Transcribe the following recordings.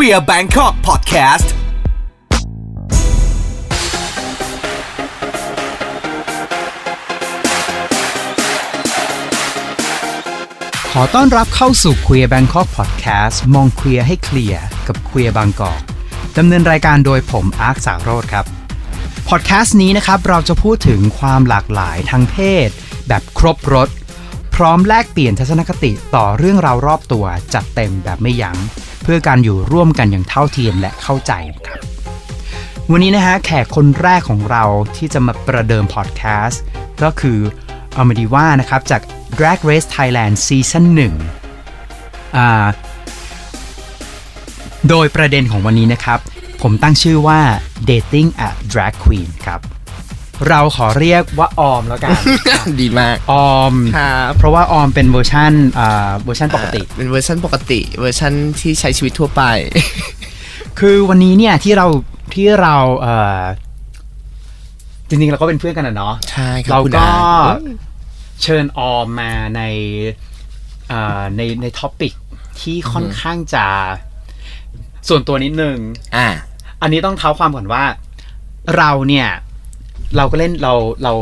Queer Bangkok Podcast ขอต้อนรับเข้าสู่ Queer Bangkok Podcast มองเคลียร์ให้เคลียร์กับ Queer บางกอกดำเนินรายการโดยผมอาร์คสารโรธครับ พอดแคสต์นี้นะครับเราจะพูดถึงความหลากหลายทางเพศ แบบครบรถ พร้อมแลกเปลี่ยนทัศนคติต่อเรื่องราวรอบตัวจัดเต็มแบบไม่ยัง้ง พื่อการอยู่ร่วมกันอย่างเท่าเทียมและเข้าใจครับวันนี้นะฮะแขกคนแรกของเราที่จะมาประเดิมพอดแคสต์ก็คืออเมดิว่านะครับจาก Drag Race Thailand Season 1อ่าโดยประเด็นของวันนี้นะครับ ผมตั้งชื่อว่า Dating a Drag Queen ครับ เราขอเรียกว่าออมแล้วกัน ดีมาก ออม ครับเพราะว่าออมเป็นเวอร์ชันอ่าเวอร์ชันปกติ เป็นเวอร์ชันปกติเวอร์ชันที่ใช้ชีวิตทั่วไป คือวันนี้เนี่ยที่เราที่เราเอ่อจริงๆเราก็เป็นเพื่อนกันนะเนาะใช่ครับเราคุณก็อาเชิญออมมาในเอ่อในใน topic ที่ค่อนข้างจะส่วนตัวนิดนึง อ่า อันนี้ต้องเท้าความก่อนว่า เราเนี่ย เราก็เล่นเราเรา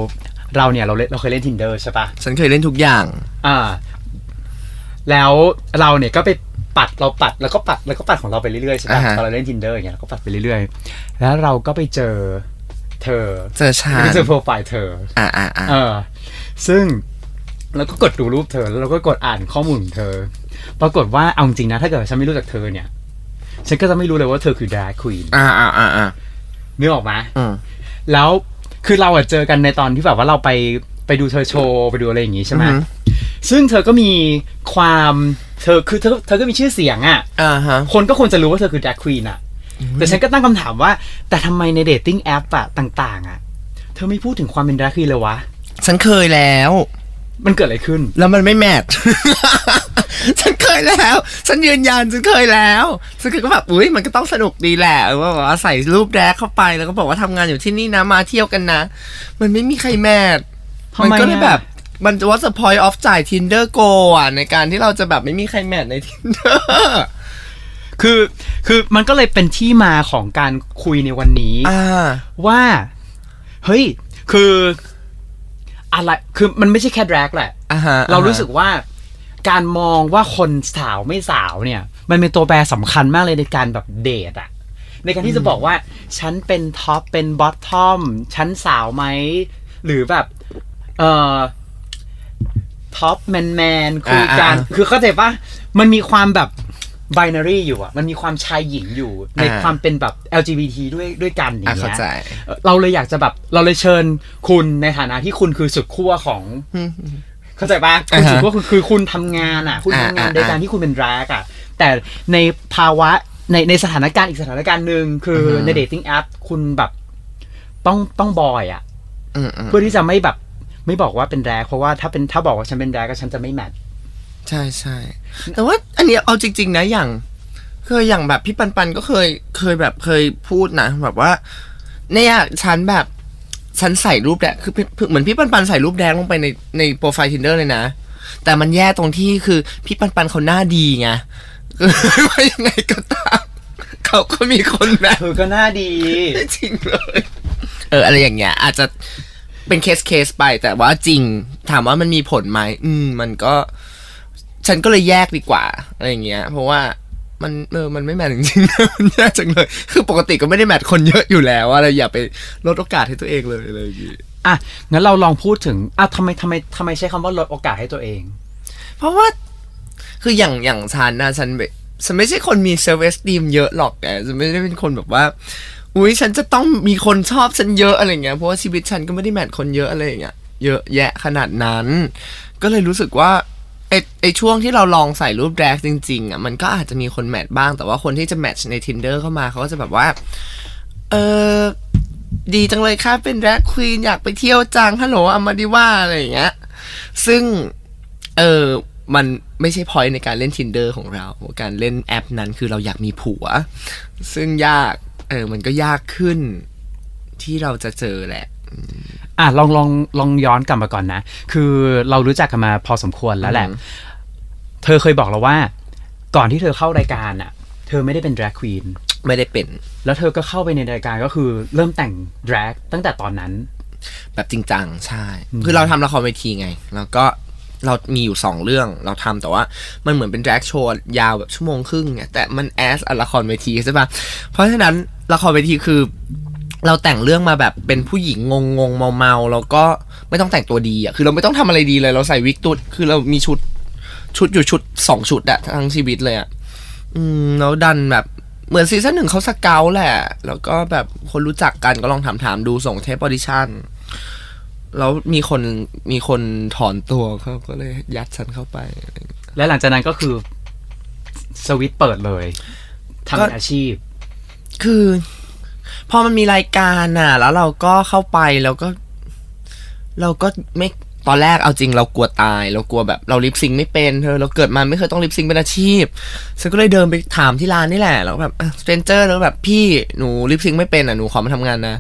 เราเนี่ยเราเล่นเราเคยเล่น tinder ใช่ปะฉันเคยเล่นทุกอย่าง อ่า แล้วเราเนี่ยก็ไปปัดเราปัดแล้วก็ปัดแล้วก็ปัดของเราไปเรื่อยๆใช่ปะอ่าฮะ ตอนเราเล่น tinder อย่างเงี้ยเราก็ปัดไปเรื่อยๆ แล้วเราก็ไปเจอเธอเจอชาไปญเจอโปรไฟล์เธอ อ่าอ่าอ่าเออ ซึ่งเราก็กดดูรูปเธอ แล้วเราก็กดอ่านข้อมูลของเธอ ปรากฏว่าเอาจริงนะ ถ้าเกิดฉันไม่รู้จักเธอเนี่ย ฉันก็จะไม่รู้เลยว่าเธอคือ drag queen อ่าอ่าอ่าอ่านึกออกไหมอืมแล้ว คือเราอะเจอกันในตอนที่แบบว่าเราไปไปดูเธอโชว์ไปดูอะไรอย่างงี้ใช่ไหมอือฮึซึ่งเธอก็มีความเธอคือเธอเธอก็มีชื่อเสียงอะอ่าฮะคนก็ควรจะรู้ว่าเธอคือ drag queen อะแต่ฉันก็ตั้งคำถามว่า แต่ทำไมใน dating app อะต่าง ๆอะเธอไม่พูดถึงความเป็น drag queen เลยวะ ฉันเคยแล้ว มันเกิดอะไรขึ้น แล้วมันไม่ match ฉันเคยแล้ว ฉันยืนยันฉันเคยแล้วฉันก็แบบอุ้ยมันก็ต้องสนุกดีแหละว่าแบบว่าใส่รูปแดกเข้าไปแล้วก็บอกว่าทำงานอยู่ที่นี่นะมาเที่ยวกันนะ มันไม่มีใครแมททำไมมันก็เลยอะแบบมันจะว่า point of จ่าย tinder go อะในการที่เราจะแบบไม่มีใครแมทใน tinder คือคือมันก็เลยเป็นที่มาของการคุยในวันนี้อ่าว่า เฮ้ย คือ อะไรคือมันไม่ใช่แค่ drag แหละอ่าฮะเรารู้สึกว่าการมองว่าคนสาวไม่สาวเนี่ย มันเป็นตัวแปรสำคัญมากเลยในการแบบเดทอะในการที่จะบอกว่า ฉันเป็น top เป็น bottom ฉันสาวไหม หรือแบบ เอ่อ top แมนแมนคุยกันคือเข้าใจปะมันมีความแบบ binary อยู่อะมันมีความชายหญิงอยู่ในความเป็นแบบ LGBT ด้วยด้วยกันอะ อย่าอะงเข้าเงี้ย เข้าใจเอ่อเราเลยอยากจะแบบเราเลยเชิญคุณในฐานะที่คุณคือสุดขั้วของเข้าใจปะคุณอ่าฮะสุดขั้วคือคือคุณทำงานอะ คุณอ่าทำงานอ่าโดยการที่คุณเป็นแรกอะ แต่ในภาวะในในสถานการณ์อีกสถานการณ์หนึ่งคือออฮึในเดทติ้งแอปคุณแบบต้องต้องบอยอะอืมอืมเพื่อที่จะไม่แบบไม่บอกว่าเป็นแรกเพราะว่าถ้าเป็นถ้าบอกว่าฉันเป็นแรกก็ฉันจะไม่แมท ใช่ใช่แต่ว่าอันเนี้ยเอาจริง ๆ นะอย่าง เคยอย่างแบบพี่ปันปันก็เคยเคยแบบเคยพูดนะแบบว่า เนี่ยฉันแบบฉันใส่รูปแดงคือคือเหมือนพี่ปันปันใส่รูปแดงลงไปในในโปรไฟล์ tinder เลยนะ แต่มันแย่ตรงที่คือพี่ปันปันเขาหน้าดีไงคือว่ายังไงก็ตามเขาก็มีคนแบบเธอก็น่าดีจริงเลย เออ อะไรอย่างเงี้ย อาจจะเป็นเคสเคสไปแต่ว่าจริง ถามว่ามันมีผลไหมอืม มันก็ ฉันก็เลยแยกดีกว่าอะไรอย่างเงี้ย เพราะว่ามันเออมันไม่ match จริงๆมันแย่จังเลย คือปกติก็ไม่ได้ match คนเยอะอยู่แล้วอะไรอย่าไปลดโอกาสให้ตัวเองเลยอะไรอย่างงี้อะงั้นเราลองพูดถึงอะทำไมทำไมทำไมใช้คำว่าลดโอกาสให้ตัวเอง เพราะว่าคืออย่างอย่างฉันนะฉันไม่ฉันไม่ใช่คนมี self-esteem เยอะหรอกแกฉันไม่ได้เป็นคนแบบว่าอุ้ยฉันจะต้องมีคนชอบฉันเยอะอะไรเงี้ยเพราะว่าชีวิตฉันก็ไม่ได้ match คนเยอะอะไรอย่างเงี้ยเยอะแยะขนาดนั้น ก็เลยรู้สึกว่า ไอไอช่วงที่เราลองใส่รูปแดกจริง ๆอะมันก็อาจจะมีคนแมทบ้างแต่ว่าคนที่จะแมทใน tinder เข้ามาเขาก็จะแบบว่า เออดีจังเลยค่ะเป็นแดกควีนอยากไปเที่ยวจังฮัลโหลอามาดิว่าอะไรอย่างเงี้ย ซึ่ง เออมันไม่ใช่พอยในการเล่น tinder ของเรา การเล่นแอปนั้นคือเราอยากมีผัว ซึ่งยาก เออ มันก็ยากขึ้นที่เราจะเจอแหละ อะลองลองลองย้อนกลับมาก่อนนะ คือเรารู้จักกันมาพอสมควรแล้วแหละอือฮึเธอเคยบอกเราว่า ก่อนที่เธอเข้ารายการอะ เธอไม่ได้เป็น drag queen ไม่ได้เป็น แล้วเธอก็เข้าไปในรายการก็คือเริ่มแต่ง drag ตั้งแต่ตอนนั้น แบบจริงจังใช่ คือเราทำละครเวทีไง แล้วก็เรามีอยู่สองเรื่องเราทำแต่ว่ามันเหมือนเป็นแดรกโชว์ยาวแบบชั่วโมงครึ่งเนี่ยแต่มันแอสละครเวทีใช่ปะเพราะฉะนั้นละครเวทีคือ เราแต่งเรื่องมาแบบเป็นผู้หญิงงงงๆเมาๆแล้วก็ไม่ต้องแต่งตัวดีอะคือเราไม่ต้องทำอะไรดีเลย เราใส่วิกตุดคือเรามีชุด ชุดอยู่ชุดสองชุดอะทั้งชีวิตเลยอะอืมแล้วดันแบบเหมือนซีซั่นหนึ่งเขาสเกลแหละ แล้วก็แบบคนรู้จักกันก็ลองถามถามๆดูส่งเทปออดิชั่น แล้วมีคนมีคนถอนตัวเขาก็เลยยัดฉันเข้าไป และหลังจากนั้นก็คือสวิตช์เปิดเลยทำเป็นอาชีพ คือ พอมันมีรายการน่ะ แล้วเราก็เข้าไปแล้วก็ เราก็ไม่ตอนแรกเอาจริงเรากลัวตาย เรากลัวแบบเราลิปซิงค์ไม่เป็นเธอเราเกิดมาไม่เคยต้องลิปซิงค์เป็นอาชีพฉันก็เลยเดินไปถามที่ร้านนี่แหละ แล้วก็แบบสเตนเจอร์แล้วแบบพี่หนูลิปซิงค์ไม่เป็นอะหนูขอมาทำงานนะ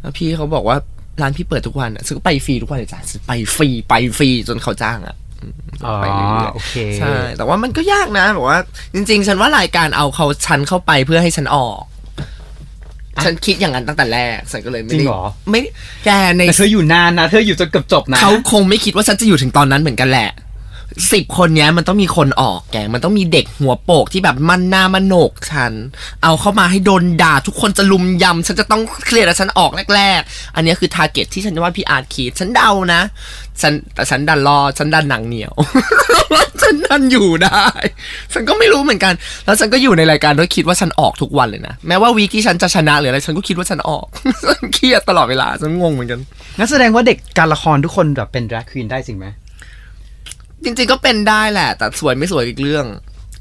แล้วพี่เขาบอกว่าร้านพี่เปิดทุกวันอะฉันก็ไปฟรีทุกวันเลยจ้ะฉันไปฟรีไปฟรีจนเขาจ้างอะอ๋อไปเรื่อยๆโอเคใช่แต่ว่ามันก็ยากนะแบบว่า จริง ๆ ฉันว่ารายการเอาเขาฉันเข้าไปเพื่อให้ฉันออก ฉันคิดอย่างนั้นตั้งแต่แรกฉันก็เลยไม่ได้ จริงเหรอ ไม่แกในแต่เธออยู่นานนะ เธออยู่จนเกือบจบนะ เขาคงไม่คิดว่าฉันจะอยู่ถึงตอนนั้นเหมือนกันแหละ สิบคนเนี้ยมันต้องมีคนออกแกมันต้องมีเด็กหัวโปกที่แบบมันหน้ามันโหนกฉัน เอาเข้ามาให้โดนด่าทุกคนจะลุมยำฉันจะต้องเคลียร์แล้วฉันออกแรก ๆ อันนี้คือ target ที่ฉันว่าพี่อาร์ตคิดฉันเดานะ ฉันแต่ฉันดันรอฉันดันหนังเหนียวฉันดันอยู่ได้ ฉันก็ไม่รู้เหมือนกัน แล้วฉันก็อยู่ในรายการด้วยคิดว่าฉันออกทุกวันเลยนะแม้ว่า week ที่ฉันจะชนะหรืออะไรฉันก็คิดว่าฉันออกฉันเครียดตลอดเวลาฉันงงเหมือนกันงั้นแสดงว่าเด็กการละครทุกคนแบบเป็น drag queen ได้จริงไหม จริง ๆ ก็เป็นได้แหละ แต่สวยไม่สวยอีกเรื่อง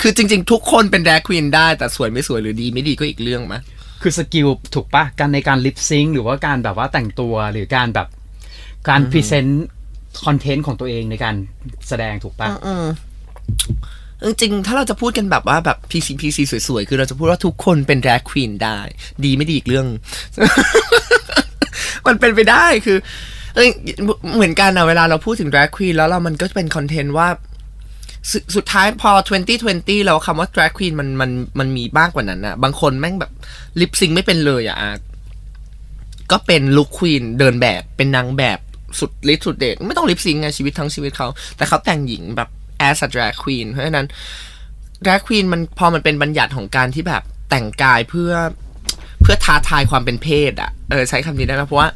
คือจริง ๆ ทุกคนเป็น drag queen ได้ แต่สวยไม่สวยหรือดีไม่ดีก็อีกเรื่องมะคือ skill ถูกปะการในการ lip sync หรือว่าการแบบว่าแต่งตัวหรือการแบบการ present คอนเทนต์ของตัวเองในการแสดงถูกปะอืมจริงๆ ถ้าเราจะพูดกันแบบว่าแบบ PC PC สวยๆ คือเราจะพูดว่าทุกคนเป็น drag queen ได้ ดีไม่ดีอีกเรื่อง มันเป็นไปได้คือ เอ้ยเหมือนกันนะเวลาเราพูดถึง drag queen แล้วเรามันก็เป็นคอนเทนต์ว่าสสุดท้ายพอ 2020 แล้วคำว่า drag queen มันมันมัน beyond กว่านั้นนะบางคนแม่งแบบ lip sync ไม่เป็นเลยอะก็เป็นลุคควีนเดินแบบเป็นนางแบบสุดฤทธิ์สุดเดชไม่ต้องลิปซิงไงชีวิตทั้งชีวิตเขา แต่เขาแต่งหญิงแบบ as a drag queen เพราะฉะนั้น drag queen มันพอมันเป็นบัญญัติของการที่แบบแต่งกายเพื่อ เพื่อท้าทายความเป็นเพศอะเออใช้คำนี้ได้ไหมเพราะว่า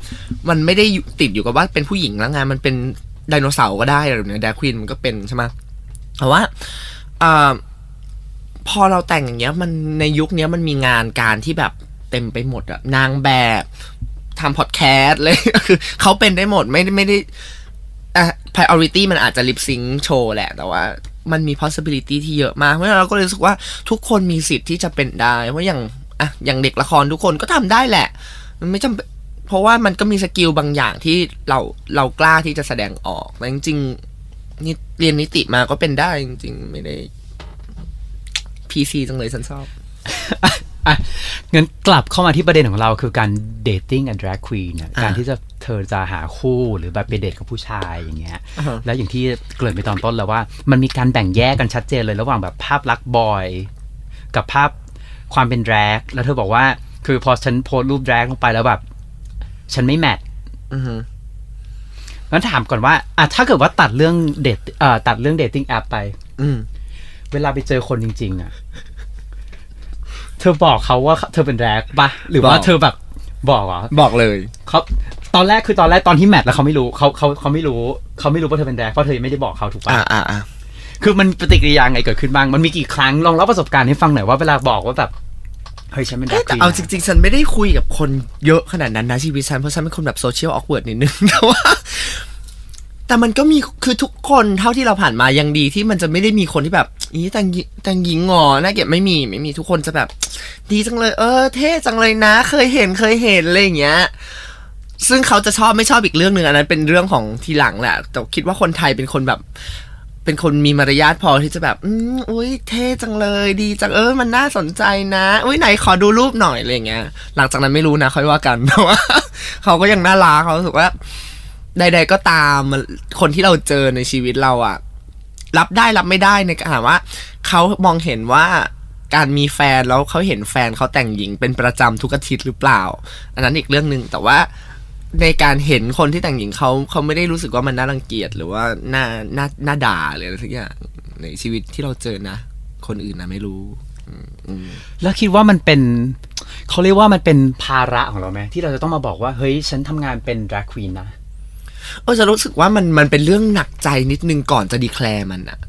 มันไม่ได้ติดอยู่กับว่าเป็นผู้หญิงแล้วไงมันเป็นไดโนเสาร์ก็ได้อะไรแบบเนี้ยแดควินมันก็เป็นใช่ไหมแต่ว่าอพอเราแต่งอย่างเงี้ย มันในยุคเนี้ยมันมีงานการที่แบบเต็มไปหมดอะนางแบบทำพอดแคสต์เลย คือเขาเป็นได้หมดไม่ได้ไม่ได้อะ priority มันอาจจะ lip sync โชว์แหละ แต่ว่ามันมี possibility ที่เยอะมาก เพราะฉะนั้นเราก็เลยรู้สึกว่าทุกคนมีสิทธิ์ที่จะเป็นได้ เพราะอย่าง อะอย่างเด็กละครทุกคนก็ทำได้แหละ มันไม่จำเป็นเพราะว่ามันก็มี skill บางอย่างที่เราเรากล้าที่จะแสดงออกแต่จริงๆนี่เรียนนิติมาก็เป็นได้จริง ๆ ไม่ได้ PC จังเลยฉันชอบอะงั้นกลับเข้ามาที่ประเด็นของเราคือการ dating and drag queen เนี่ยอ่าการที่จะเธอจะหาคู่หรือแบบไปเดทกับผู้ชายอย่างเงี้ยอ่าฮะแล้วอย่างที่เกริ่นไปตอนต้นแล้วว่า มันมีการแบ่งแยกกันชัดเจนเลยระหว่างแบบภาพลักษณ์บอย กับภาพ ความเป็น drag แล้วเธอบอกว่า คือพอฉันโพสต์รูป drag ลงไปแล้วแบบ ฉันไม่แมทอือฮึงั้นถามก่อนว่าอะถ้าเกิดว่าตัดเรื่องเดทเอ่อตัดเรื่อง dating app ไป อืมเวลาไปเจอคนจริง ๆ อะ เธอบอกเขาว่าเธอเป็น drag ปะหรือว่าบอกเธอแบบบอกเหรอบอกเลยเขาตอนแรกคือตอนแรกตอนที่ match แล้วเขาไม่รู้เขาเขาเขาไม่รู้เขาไม่รู้ว่าเธอเป็น drag เพราะเธอยังไม่ได้บอกเขาถูกปะอ่าอ่าอ่า คือมันปฏิกิริยาไงเกิดขึ้นบ้าง มันมีกี่ครั้งลองเล่าประสบการณ์ให้ฟังหน่อยว่าเวลาบอกว่าแบบเฮ้ยฉันเป็น drag เอ๊ะแต่เอาจริงๆ ฉันไม่ได้คุยกับคนเยอะขนาดนั้นนะชีวิตฉันเพราะฉันเป็นคนแบบ social awkward นิดนึงแต่ว่าแต่มันก็มีคือทุกคนเท่าที่เราผ่านมายังดีที่มันจะไม่ได้มีคนที่แบบอีแต่งหญิแต่งหญิงงอน่าเกลียดไม่มีไม่มีทุกคนจะแบบ ดีจังเลย เออ เท่จังเลยนะ เคยเห็นเคยเห็นอะไรอย่างเงี้ย ซึ่งเขาจะชอบไม่ชอบอีกเรื่องหนึ่งอันนั้นเป็นเรื่องของทีหลังแหละแต่คิดว่าคนไทยเป็นคนแบบ เป็นคนมีมารยาทพอที่จะแบบ อืมอุ้ยเท่จังเลยดีจังเออมันน่าสนใจนะ อุ้ยไหนขอดูรูปหน่อยอะไรอย่างเงี้ย หลังจากนั้นไม่รู้นะค่อยว่ากันแต่ว่าเขาก็ยังน่ารักเขารู้สึกว่า ใด ๆ ก็ตามมันคนที่เราเจอในชีวิตเราอะรับได้รับไม่ได้ในการถามว่าเขามองเห็นว่าการมีแฟนแล้วเขาเห็นแฟนเขาแต่งหญิงเป็นประจำทุกอาทิตย์หรือเปล่า อันนั้นอีกเรื่องหนึ่งแต่ว่า ในการเห็นคนที่แต่งหญิงเขาเขาไม่ได้รู้สึกว่ามันน่ารังเกียจหรือว่าน่าน่าน่าด่าหรืออะไรสักอย่างในชีวิตที่เราเจอนะ คนอื่นนะไม่รู้อืมอืมแล้วคิดว่ามันเป็นเขาเรียกว่ามันเป็นภาระของเราไหมที่เราจะต้องมาบอกว่า เฮ้ย ฉันทำงานเป็นดรา g ควีนนะเออจะรู้สึกว่ามันมันเป็นเรื่องหนักใจนิดนึงก่อนจะดีแคลร์มันอะ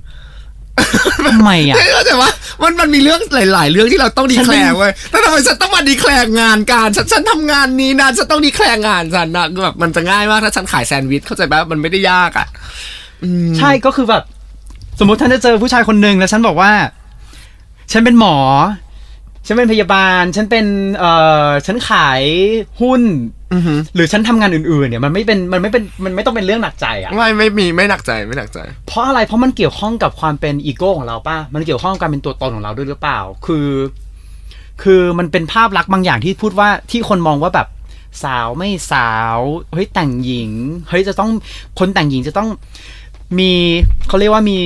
ทำไมอะเข้าใจว่ามันมันมีเรื่องหลาย ๆ เรื่องที่เราต้องดีแคลร์เว้ยแต่ทำไมฉันต้องมาดีแคลร์งานการฉันฉันทำงานนี้นะฉันต้องดีแคลร์งานฉันนะคือแบบมันจะง่ายมากถ้าฉันขายแซนด์วิชเข้าใจปะมันไม่ได้ยากอะอืมใช่ก็คือแบบ สมมติท่านจะเจอผู้ชายคนหนึ่งแล้วฉันบอกว่า ฉันเป็นหมอ ฉันเป็นพยาบาล ฉันเป็น เอ่อ ฉันขายหุ้น อือหือหรือฉันทำงานอื่นๆเนี่ยมันไม่เป็นมันไม่เป็นมันไม่ต้องเป็นเรื่องหนักใจอะไม่ไม่มีไม่หนักใจไม่หนักใจ เพราะอะไร เพราะมันเกี่ยวข้องกับความเป็นอีโก้ของเราป่ะ มันเกี่ยวข้องกับการเป็นตัวตนของเราด้วยหรือเปล่า คือ คือมันเป็นภาพลักษณ์บางอย่างที่พูดว่าที่คนมองว่าแบบสาวไม่สาว เฮ้ยแต่งหญิง เฮ้ยจะต้องคนแต่งหญิงจะต้องมีเขาเรียกว่ามี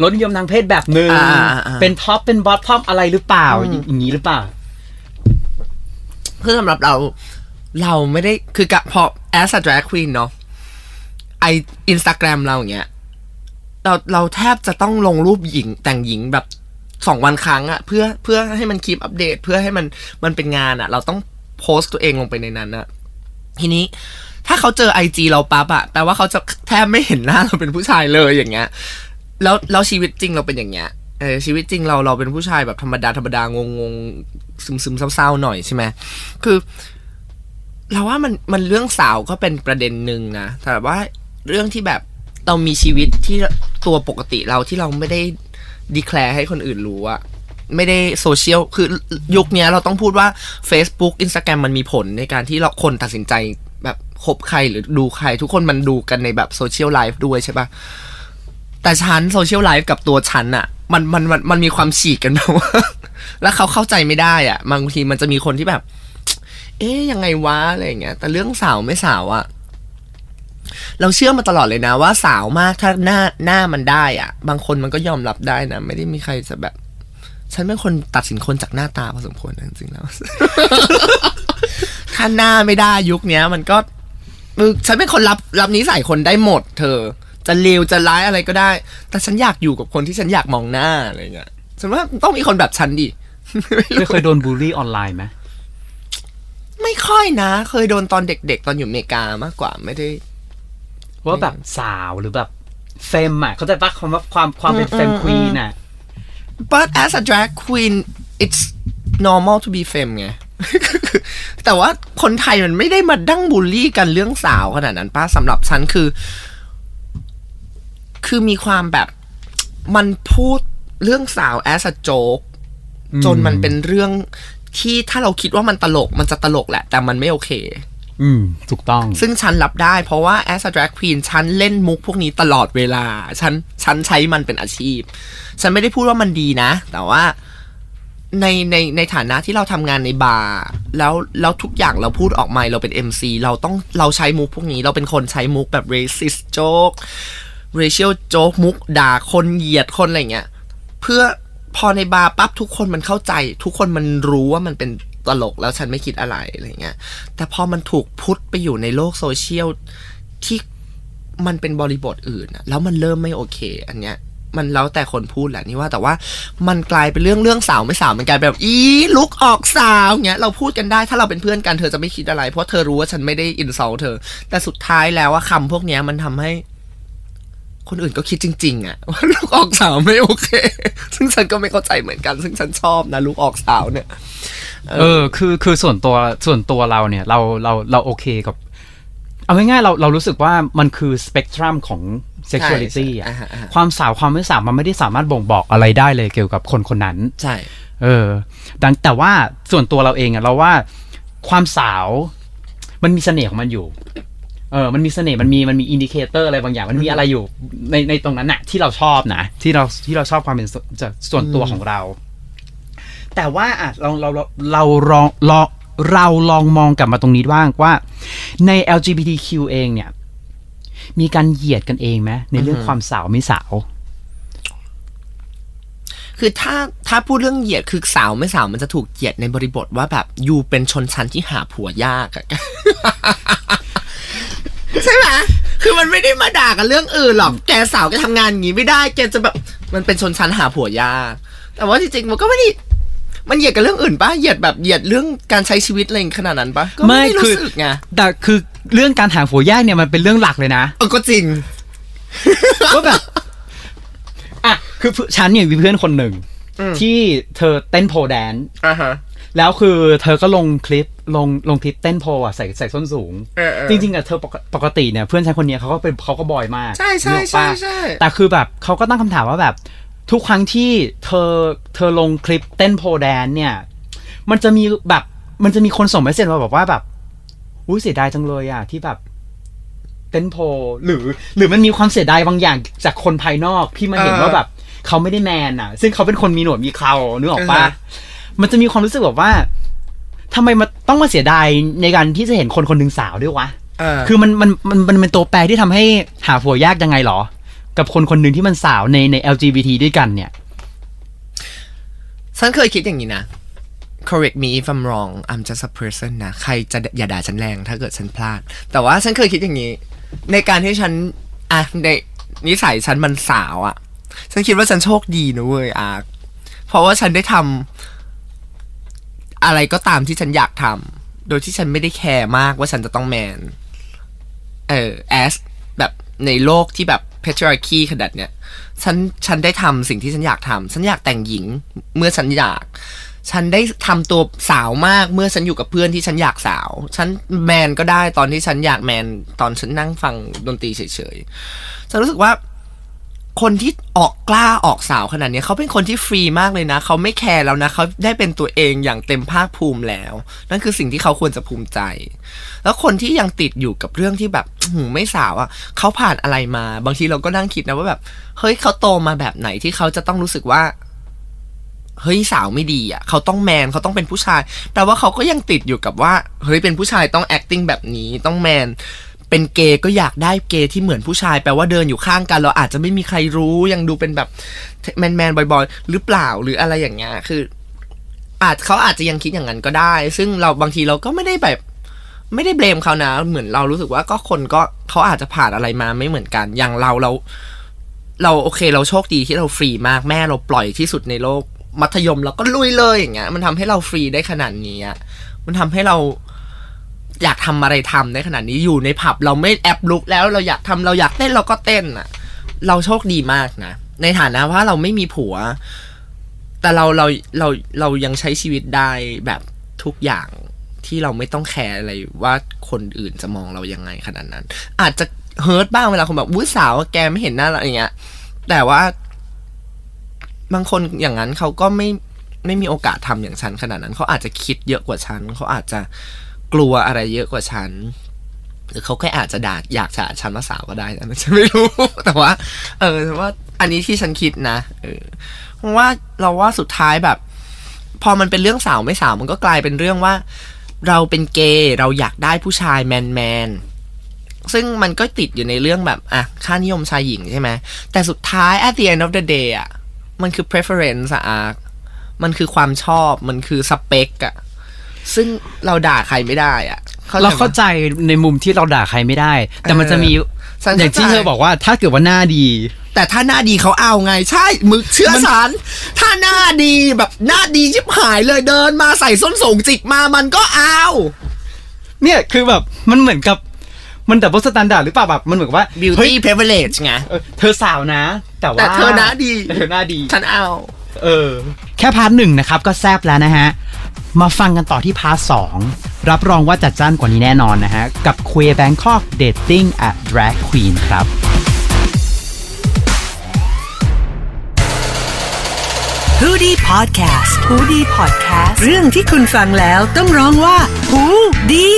รสนิยมทางเพศแบบหนึ่งอ่าอ่าอ่าเป็น top เป็น bottom อะไรหรือเปล่าอย่างอย่างนี้หรือเปล่าคือสำหรับเราเราไม่ได้คือกะพอ as a drag queen เนาะไออินสตาแกรมเราอย่างเงี้ยเราเราแทบจะต้องลงรูปหญิงแต่งหญิงแบบสองวันครั้งอะเพื่อเพื่อให้มัน keep update เพื่อให้มันมันเป็นงานอะเราต้องโพสต์ตัวเองลงไปในนั้นอะทีนี้ถ้าเขาเจอไอจีเราปั๊บอะแปลว่าเขาจะแทบไม่เห็นหน้าเราเป็นผู้ชายเลยอย่างเงี้ย แล้วแล้วชีวิตจริงเราเป็นอย่างเงี้ยเออชีวิตจริงเราเราเป็นผู้ชายแบบธรรมดาธรรมดางงงซึมซึมเศร้าๆหน่อยใช่ไหมคือ เราว่ามันมันเรื่องสาวก็เป็นประเด็นหนึ่งนะแต่ว่าเรื่องที่แบบเรามีชีวิตที่ตัวปกติเราที่เราไม่ได้declare ให้คนอื่นรู้อะไม่ได้โซเชียลคือยุคนี้เราต้องพูดว่า Facebook Instagram มันมีผลในการที่เราคนตัดสินใจแบบคบใครหรือดูใคร ทุกคนมันดูกันในแบบ social life ด้วยใช่ปะ แต่ฉัน social life กับตัวฉันอะมันมันมันมันมีความฉีกกันแบบว่าแล้วเขาเข้าใจไม่ได้อะบางทีมันจะมีคนที่แบบ เอ๊ยยังไงวะอะไรอย่างเงี้ย แต่เรื่องสาวไม่สาวอะเราเชื่อมาตลอดเลยนะว่าสาวมากถ้าหน้าหน้ามันได้อะบางคนมันก็ยอมรับได้นะ ไม่ได้มีใครจะแบบ ฉันเป็นคนตัดสินคนจากหน้าตาพอสมควรนะจริงๆแล้ว ถ้าหน้าไม่ได้ยุคเนี้ย มันก็ฉันเป็นคนรับรับนิสัยคนได้หมด เธอ จะเลวจะร้ายอะไรก็ได้ แต่ฉันอยากอยู่กับคนที่ฉันอยากมองหน้าอะไรเงี้ยฉันว่าต้องมีคนแบบฉันดิเคยเคยโดนบูลลี่ออนไลน์ไหมไม่ค่อยนะ เคยโดนตอนเด็กๆ ตอนอยู่อเมริกามากกว่าไม่ได้ ว่าแบบสาวหรือแบบเฟมอะ เขาใจปะคำว่าความความเป็นเฟมควีนอะ but as a drag queen it's normal to be femme ไงแต่ว่าคนไทยมันไม่ได้มาดั้งบูลลี่กันเรื่องสาวขนาดนั้นป้าสำหรับฉันคือ คือมีความแบบมันพูดเรื่องสาว as a joke จนมันเป็นเรื่องที่ถ้าเราคิดว่ามันตลกมันจะตลกแหละ แต่มันไม่โอเค อืม ถูกต้อง ซึ่งฉันรับได้ เพราะว่า as a drag queen ฉันเล่นมุกพวกนี้ตลอดเวลา ฉันฉันใช้มันเป็นอาชีพ ฉันไม่ได้พูดว่ามันดีนะ แต่ว่าในในในฐานะที่เราทำงานในบาร์แล้วแล้วทุกอย่างเราพูดออกมาเราเป็น MC เราต้องเราใช้มุกพวกนี้ เราเป็นคนใช้มุกแบบ racist joke racial joke มุกด่าคนเหยียดคนอะไรเงี้ยเพื่อพอในบาร์ปั๊บทุกคนมันเข้าใจ ทุกคนมันรู้ว่ามันเป็นตลกแล้วฉันไม่คิดอะไรอะไรเงี้ย แต่พอมันถูกพุทไปอยู่ในโลกโซเชียลที่มันเป็นบริบทอื่นอะแล้วมันเริ่มไม่โอเค อันเนี้ย มันแล้วแต่คนพูดแหละนี่ว่าแต่ว่ามันกลายเป็นเรื่องเรื่องสาวไม่สาวมันกลายเป็นแบบอีลุกออกสาวเงี้ยเราพูดกันได้ถ้าเราเป็นเพื่อนกันเธอจะไม่คิดอะไร เพราะเธอรู้ว่าฉันไม่ได้อินซัลเธอ แต่สุดท้ายแล้วว่าคำพวกเนี้ยมันทำให้ คนอื่นก็คิดจริง ๆอะว่าลูกออกสาวไม่โอเค ซึ่งฉันก็ไม่เข้าใจเหมือนกัน ซึ่งฉันชอบนะลูกออกสาวเนี่ย เออ คือคือส่วนตัวส่วนตัวเราเนี่ย เราเราเราโอเคกับ เอาง่ายๆเราเรารู้สึกว่ามันคือสเปกตรัมของ sexuality ใช่อะอ่าฮะอ่าฮะความสาวความไม่สาวมันไม่ได้สามารถบ่งบอกอะไรได้เลยเกี่ยวกับคนคนนั้น ใช่ เออดังแต่ว่าส่วนตัวเราเองอะเราว่าความสาวมันมีเสน่ห์ของมันอยู่ เออมันมีเสน่ห์มันมีมันมี indicator อะไรบางอย่าง มันมีอะไรอ you่ในในตรงนั้นน่ะ ที่เราชอบนะที่เราที่เราชอบความเป็นส่วนจากส่วนตัวของเรา แต่ว่าอะเราเราเราเราลองลองเราลองมองกลับมาตรงนี้บ้างว่า ใน LGBTQ เองเนี่ย มีการเหยียดกันเองไหมในเรื่องความสาวไม่สาวคือถ้าถ้าพูดเรื่องเหยียดคือสาวไม่สาวมันจะถูกเหยียดในบริบทว่าแบบยูเป็นชนชั้นที่หาผัวยากอะ ใช่ไหมคือมันไม่ได้มาด่ากันเรื่องอื่นหรอก แกสาวแกทำงานอย่างงี้ไม่ได้ แกจะแบบ มันเป็นชนชั้นหาผัวยาก แต่ว่าจริงๆมันก็ไม่ได้ มันเหยียดกันเรื่องอื่นปะเหยียดแบบเหยียดเรื่อง การใช้ชีวิตอะไรขนาดนั้นปะก็ไม่ได้คือรู้สึกไง แต่คือเรื่องการหาผัวยากเนี่ยมันเป็นเรื่องหลักเลยนะเออก็จริงว่าแบบ อะ คือฉันเนี่ยมีเพื่อนคนหนึ่งอืมที่เธอเต้นโพแดนซ์อ่าฮะ แล้วคือเธอก็ลงคลิปลงลงคลิปเต้นโพอะใส่ใส่ส้นสูงเออเออจริงๆอะเธอปกปกติเนี่ยเพื่อนฉันคนเนี้ยเขาก็เป็นเขาก็บอยมาก ใช่ใช่นึกออกใช่ปะใช่แต่คือแบบเขาก็ตั้งคำถามว่าแบบ ทุกครั้งที่เธอเธอลงคลิปเต้นโพแดนซ์เนี่ย มันจะมีแบบมันจะมีคนส่งเมสเซจมาแบบว่าแบบอุ้ยเสียดายจังเลยอะที่แบบเต้นโพลหรือ หรือมันมีความเสียดายบางอย่างจากคนภายนอกที่มาเห็นเออว่าแบบเขาไม่ได้แมนอะ ซึ่งเขาเป็นคนมีหนวดมีเครานึกออกปะอ่าฮะ มันจะมีความรู้สึกแบบว่าทำไมมันต้องมาเสียดายในการที่จะเห็นคนคนหนึ่งสาวด้วยวะเออคือมันมันมันมันเป็นตัวแปรที่ทำให้หาผัวยากยังไงหรอ กับคนคนหนึ่งที่มันสาวในใน LGBT ด้วยกันเนี่ย ฉันเคยคิดอย่างนี้นะ correct me if I'm wrong I'm just a person นะ ใครจะอย่าด่าฉันแรงถ้าเกิดฉันพลาด แต่ว่าฉันเคยคิดอย่างนี้ ในการที่ฉัน อะ ในนิสัยฉันมันสาวอะ่ะ ฉันคิดว่าฉันโชคดีนะเว้ยอาร์คเพราะว่าฉันได้ทำ อะไรก็ตามที่ฉันอยากทำโดยที่ฉันไม่ได้แคร์มากว่าฉันจะต้องแมน เออ as แบบในโลกที่แบบ patriarchy ขนาดเนี้ยฉันฉันได้ทำสิ่งที่ฉันอยากทำฉันอยากแต่งหญิงเมื่อฉันอยาก ฉันได้ทำตัวสาวมากเมื่อฉันอยู่กับเพื่อนที่ฉันอยากสาว ฉันแมนก็ได้ตอนที่ฉันอยากแมนตอนฉันนั่งฟังดนตรีเฉยๆฉันรู้สึกว่า คนที่ออกกล้าออกสาวขนาดนี้เขาเป็นคนที่ฟรีมากเลยนะ เขาไม่แคร์แล้วนะเขาได้เป็นตัวเองอย่างเต็มภาคภูมิแล้ว นั่นคือสิ่งที่เขาควรจะภูมิใจ แล้วคนที่ยังติดอยู่กับเรื่องที่แบบหืไม่สาวอะ่ะเขาผ่านอะไรมา บางทีเราก็นั่งคิดนะว่าแบบ เฮ้ยเขาโตมาแบบไหนที่เขาจะต้องรู้สึกว่าเฮ้ยสาวไม่ดีอะเขาต้องแมนเขาต้องเป็นผู้ชายแต่ว่าเขาก็ยังติดอยู่กับว่าเฮ้ยเป็นผู้ชายต้อง acting แบบนี้ต้องแมน เป็นเกย์ก็อยากได้เกย์ที่เหมือนผู้ชายแปลว่าเดินอยู่ข้างกัน เราอาจจะไม่มีใครรู้ยังดูเป็นแบบแมนแมนๆบอยๆหรือเปล่าหรืออะไรอย่างเงี้ยคือ อาจเขาอาจจะยังคิดอย่างนั้นก็ได้ ซึ่งเราบางทีเราก็ไม่ได้แบบไม่ได้เบลมเขานะ เหมือนเรารู้สึกว่าก็คนก็เขาอาจจะผ่านอะไรมาไม่เหมือนกัน อย่างเราเรา เราโอเคเราโชคดีที่เราฟรีมากแม่เราปล่อยที่สุดในโลก มัธยมเราก็ลุยเลยอย่างเงี้ย มันทำให้เราฟรีได้ขนาดนี้มันทำให้เรา อยากทำอะไรทำได้ขนาดนี้อยู่ในผับเราไม่แอบลุกแล้วเราอยากทำเราอยากเต้นเราก็เต้นอะเราโชคดีมากนะ ในฐานะว่าเราไม่มีผัว แต่เราเราเราเรายังใช้ชีวิตได้แบบทุกอย่างที่เราไม่ต้องแคร์อะไรว่าคนอื่นจะมองเรายังไงขนาดนั้น อาจจะเฮิร์ตบ้างเวลาคนแบบวุ้ยสาวแกไม่เห็นหน้าเราอย่างเงี้ย แต่ว่า บางคนอย่างนั้นเขาก็ไม่ไม่มีโอกาสทำอย่างฉันขนาดนั้น เขาอาจจะคิดเยอะกว่าฉันเขาอาจจะ กลัวอะไรเยอะกว่าฉันหรือเขาแค่อาจจะด่าอยากจะฉันว่าสาวก็ได้นะฉันไม่รู้ แต่ว่า เออแต่ว่าอันนี้ที่ฉันคิดนะเออเพราะว่าเราว่าสุดท้ายแบบ พอมันเป็นเรื่องสาวไม่สาวมันก็กลายเป็นเรื่องว่า เราเป็นเกย์เราอยากได้ผู้ชายแมนแมนซึ่งมันก็ติดอยู่ในเรื่องแบบอะค่านิยมชายหญิงใช่ไหมแต่สุดท้าย at the end of the day อะมันคือ preference อะมันคือความชอบมันคือสเปคอะ ซึ่งเราด่าใครไม่ได้อะใจเราปะเข้าใจในมุมที่เราด่าใครไม่ได้ แต่มันจะมีฉันอย่างที่เข้าใจเธอบอกว่าถ้าเกิดว่าหน้าดี แต่ถ้าหน้าดีเขาเอาไงใช่มึกเชื่อฉันถ้าหน้าดีแบบหน้าดีชิบหายเลยเดินมาใส่ส้นสูงจิกมามันก็เอา เนี่ยคือแบบมันเหมือนกับมัน double standard หรือเปล่าแบบมันเหมือนกับว่า beauty เฮ้ย privilege ไงเออเธอสาวนะ แต่ว่าแต่เธอหน้าดีแต่เธอหน้าดีฉันเอา เออ แค่ part หนึ่งนะครับ ก็แซบแล้วนะฮะ มาฟังกันต่อที่ part สองรับรองว่าจัดจ้านกว่านี้แน่นอนนะฮะ กับ Queer Bangkok Dating a Drag Queen ครับ h o ดี้พอดแคสต์ฮูดี้พอดแคสต์เรื่องที่คุณฟังแล้วต้องร้องว่าหูดี